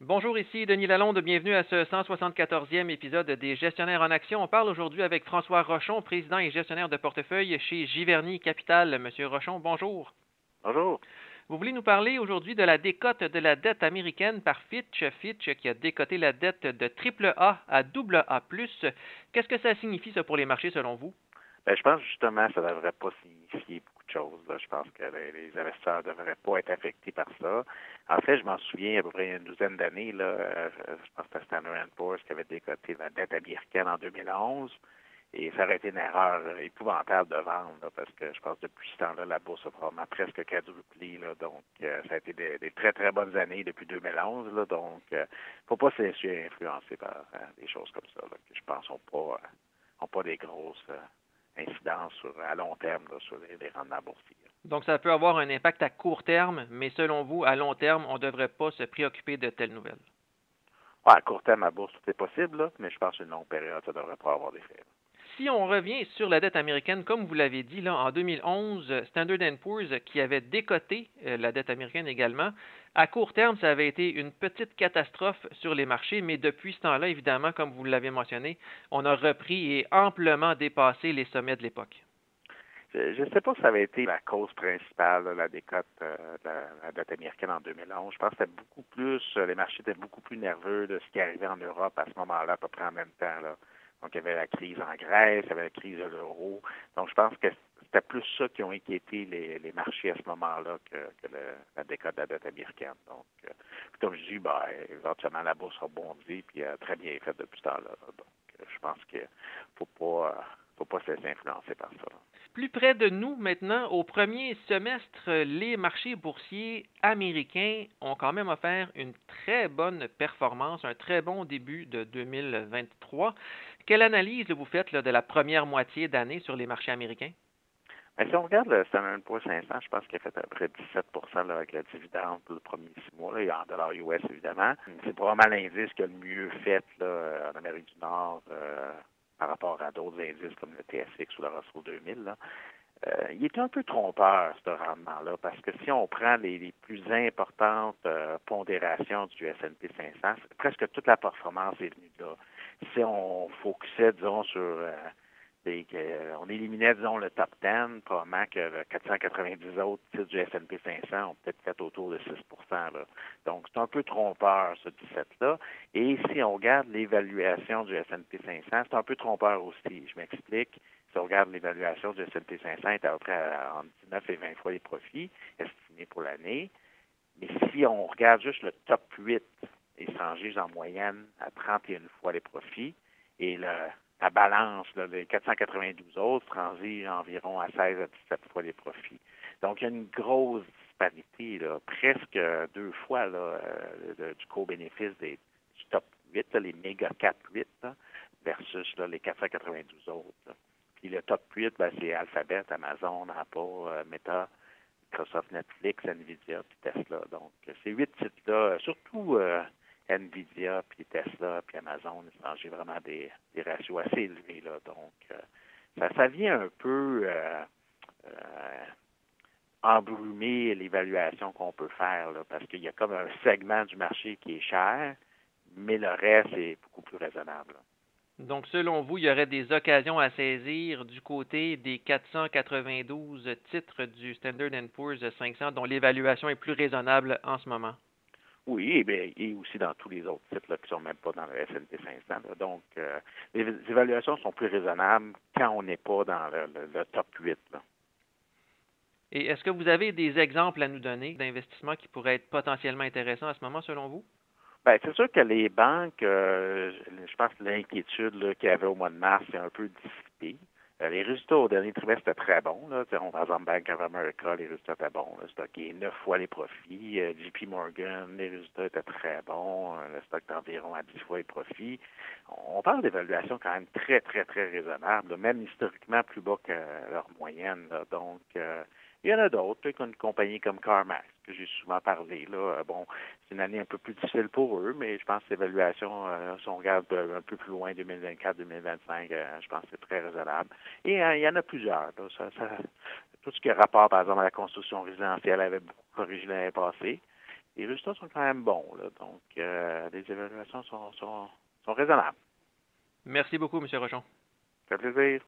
Bonjour, ici Denis Lalonde. Bienvenue à ce 174e épisode des Gestionnaires en Action. On parle aujourd'hui avec François Rochon, président et gestionnaire de portefeuille chez Giverny Capital. Monsieur Rochon, bonjour. Bonjour. Vous voulez nous parler aujourd'hui de la décote de la dette américaine par Fitch. Fitch qui a décoté la dette de AAA à AA+. Qu'est-ce que ça signifie, ça, pour les marchés, selon vous? Bien, je pense justement que ça ne devrait pas signifier chose. Je pense que les, investisseurs ne devraient pas être affectés par ça. En fait, je m'en souviens à peu près une douzaine d'années, là, euh, je pense que c'était Standard Poor's qui avait décoté la dette américaine en 2011. Et ça aurait été une erreur épouvantable de vendre, parce que je pense que depuis ce temps-là, la bourse a probablement presque quadruplé. Là, donc, euh, ça a été des, très, très bonnes années depuis 2011. Là, donc, il euh, ne faut pas se laisser influencer par des choses comme ça, là, qui, je pense, n'ont pas, ont pas des grosses incidence à long terme sur les, rendements boursiers. Donc, ça peut avoir un impact à court terme, mais selon vous, à long terme, on ne devrait pas se préoccuper de telles nouvelles? à court terme, à bourse, tout est possible, mais je pense qu'une longue période, ça ne devrait pas avoir d'effet si on revient sur la dette américaine, comme vous l'avez dit, là, en 2011, Standard Poor's, qui avait décoté euh, la dette américaine également, à court terme, ça avait été une petite catastrophe sur les marchés, mais depuis ce temps-là, évidemment, comme vous l'avez mentionné, on a repris et amplement dépassé les sommets de l'époque. Je ne sais pas si ça avait été la cause principale, la décote euh, de la, dette américaine en 2011. Je pense que c'était beaucoup plus, les marchés étaient beaucoup plus nerveux de ce qui arrivait en Europe à ce moment-là, à peu près en même temps. Là. Donc, il y avait la crise en Grèce, il y avait la crise de l'euro. Donc, je pense que c'était plus ça qui ont inquiété les, marchés à ce moment-là que, le, la décote de la dette américaine. Donc, euh, comme je dis, ben, éventuellement, la bourse a bondi, puis a très bien fait depuis ce temps-là. Donc, euh, je pense qu'il ne faut pas, euh, faut pas se laisser influencer par ça. Plus près de nous maintenant, au premier semestre, les marchés boursiers américains ont quand même offert une très bonne performance, un très bon début de 2023. Quelle analyse vous faites de la première moitié d'année sur les marchés américains? Ben, si on regarde le Standard Poor's 500, je pense qu'il a fait à peu près 17% avec la dividende pour le premier six mois, là, en dollars US évidemment. C'est probablement l'indice qui a le mieux fait là, en Amérique du Nord euh, par rapport à d'autres indices comme le TSX ou le Russell 2000. Euh, il est un peu trompeur, ce rendement-là, parce que si on prend les, plus importantes euh, pondérations du S&P 500, presque toute la performance est venue de là si on focusait, disons, sur euh, des, on éliminait, disons, le top 10, probablement que 490 autres titres du S&P 500 ont peut-être fait autour de 6 là. Donc, c'est un peu trompeur, ce 17-là. Et si on regarde l'évaluation du S&P 500, c'est un peu trompeur aussi. Je m'explique. Si on regarde l'évaluation du S&P 500, c'est à peu près entre 19 et 20 fois les profits estimés pour l'année. Mais si on regarde juste le top 8 échangés en moyenne à 31 fois les profits et la balance, les 492 autres transigent environ à 16 à 17 fois les profits. Donc, il y a une grosse disparité, presque deux fois là, euh, du co-bénéfice des du top 8, les méga 4 8 versus les 492 autres. Le top 8, ben, c'est Alphabet, Amazon, Apple, euh, Meta, Microsoft, Netflix, Nvidia, puis Tesla. Donc, ces huit titres-là, surtout euh, Nvidia, puis Tesla, puis Amazon, j'ai vraiment des, ratios assez élevés. Là. Donc, euh, ça, vient un peu euh, euh, embrumer l'évaluation qu'on peut faire, là, parce qu'il y a comme un segment du marché qui est cher, mais le reste est beaucoup plus raisonnable. Donc, selon vous, il y aurait des occasions à saisir du côté des 492 titres du Standard Poor's 500 dont l'évaluation est plus raisonnable en ce moment? Oui, et, et aussi dans tous les autres titres qui ne sont même pas dans le S&P 500. Donc, euh, les évaluations sont plus raisonnables quand on n'est pas dans le, top 8. Et est-ce que vous avez des exemples à nous donner d'investissements qui pourraient être potentiellement intéressants à ce moment, selon vous? Bien, c'est sûr que les banques, euh, je pense que l'inquiétude qu'il y avait au mois de mars est un peu dissipée. Euh, les résultats au dernier trimestre étaient très bons. Là. On, par exemple, Bank of America, les résultats étaient bons. Le stock est neuf fois les profits. Euh, JP Morgan, les résultats étaient très bons. Euh, le stock est environ à dix fois les profits. On parle d'évaluation quand même très, très, très raisonnable, même historiquement plus bas que leur moyenne. Donc, il y en a d'autres, comme une compagnie comme CarMax, que j'ai souvent parlé. Là. Bon, c'est une année un peu plus difficile pour eux, mais je pense que l'évaluation, euh, si on regarde un peu plus loin, 2024-2025, euh, je pense que c'est très raisonnable. Et euh, il y en a plusieurs. Là. Ça, ça, tout ce qui est rapport, par exemple, à la construction résidentielle avait beaucoup corrigé l'année passée. les résultats sont quand même bons. donc, les évaluations sont, sont, sont raisonnables. Merci beaucoup, M. Rochon. Ça fait plaisir.